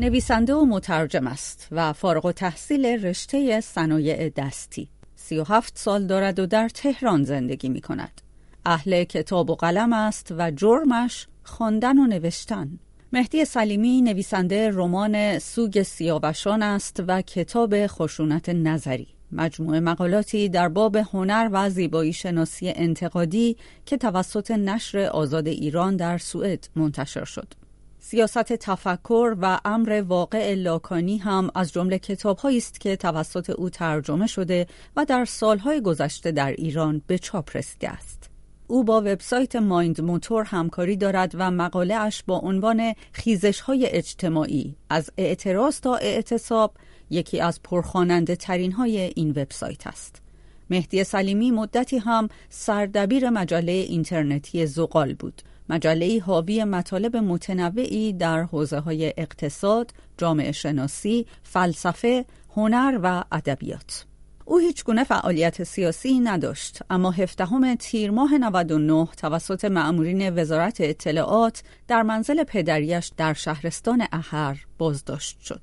نویسنده و مترجم است و فارغ و تحصیل رشته صنایع دستی. سی و هفت سال دارد و در تهران زندگی می کند. اهل کتاب و قلم است و جرمش خواندن و نوشتن. مهدی سلیمی نویسنده رمان سوگ سیاوشان است و کتاب خشونت نظری. مجموعه مقالاتی در باب هنر و زیبایی شناسی انتقادی که توسط نشر آزاد ایران در سوئد منتشر شد. سیاست تفکر و امر واقع لاکانی هم از جمله کتابهایی است که توسط او ترجمه شده و در سالهای گذشته در ایران به چاپ رسیده است. او با وبسایت مایند موتور همکاری دارد و مقاله اش با عنوان خیزش های اجتماعی از اعتراض تا اعتصاب یکی از پرخواننده ترین های این وبسایت است. مهدی سلیمی مدتی هم سردبیر مجله اینترنتی زغال بود. مجله حاوی مطالب متنوعی در حوزه های اقتصاد، جامعه شناسی، فلسفه، هنر و ادبیات. او هیچ گونه فعالیت سیاسی نداشت اما هفدهم تیر ماه 99 توسط مأمورین وزارت اطلاعات در منزل پدریش در شهرستان اهر بازداشت شد.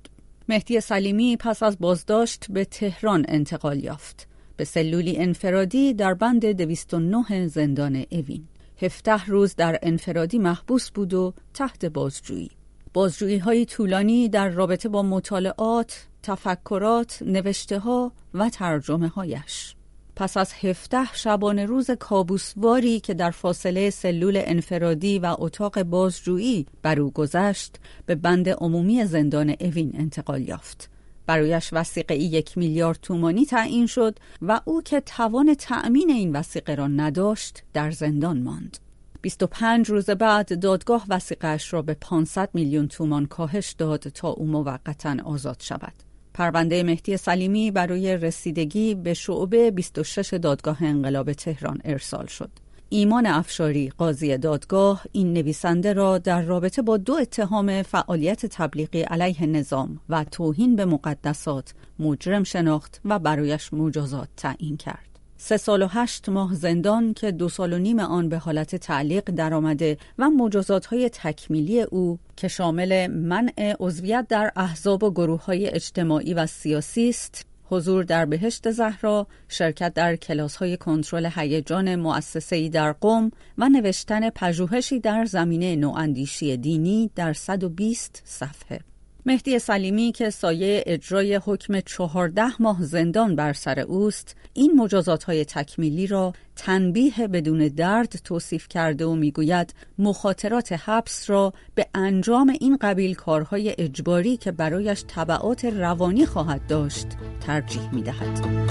مهدی سلیمی پس از بازداشت به تهران انتقال یافت به سلولی انفرادی در بند 209 زندان اوین. 17 روز در انفرادی محبوس بود و تحت بازجویی. بازجویی های طولانی در رابطه با مطالعات، تفکرات، نوشته ها و ترجمه هایش. پس از 17 شبانه روز کابوسواری که در فاصله سلول انفرادی و اتاق بازجویی بر او گذشت به بند عمومی زندان اوین انتقال یافت. برایش وسیقه یک میلیارد تومانی تعیین شد و او که توان تأمین این وسیقه را نداشت در زندان ماند. 25 روز بعد دادگاه وسیقهش را به 500 میلیون تومان کاهش داد تا او موقتا آزاد شود. پرونده مهدی سلیمی برای رسیدگی به شعبه 26 دادگاه انقلاب تهران ارسال شد. ایمان افشاری قاضی دادگاه این نویسنده را در رابطه با دو اتهام فعالیت تبلیغی علیه نظام و توهین به مقدسات مجرم شناخت و برایش مجازات تعیین کرد. سه سال و هشت ماه زندان که دو سال و نیم آن به حالت تعلیق درآمده و مجازات های تکمیلی او که شامل منع عضویت در احزاب و گروه های اجتماعی و سیاسی است حضور در بهشت زهرا، شرکت در کلاس های کنترل هیجان مؤسسه‌ای در قم و نوشتن پژوهشی در زمینه نواندیشی دینی در 120 صفحه. مهدی سلیمی که سایه اجرای حکم چهارده ماه زندان بر سر اوست این مجازات های تکمیلی را تنبیه بدون درد توصیف کرده و می‌گوید مخاطرات حبس را به انجام این قبیل کارهای اجباری که برایش طبعات روانی خواهد داشت ترجیح می‌دهد.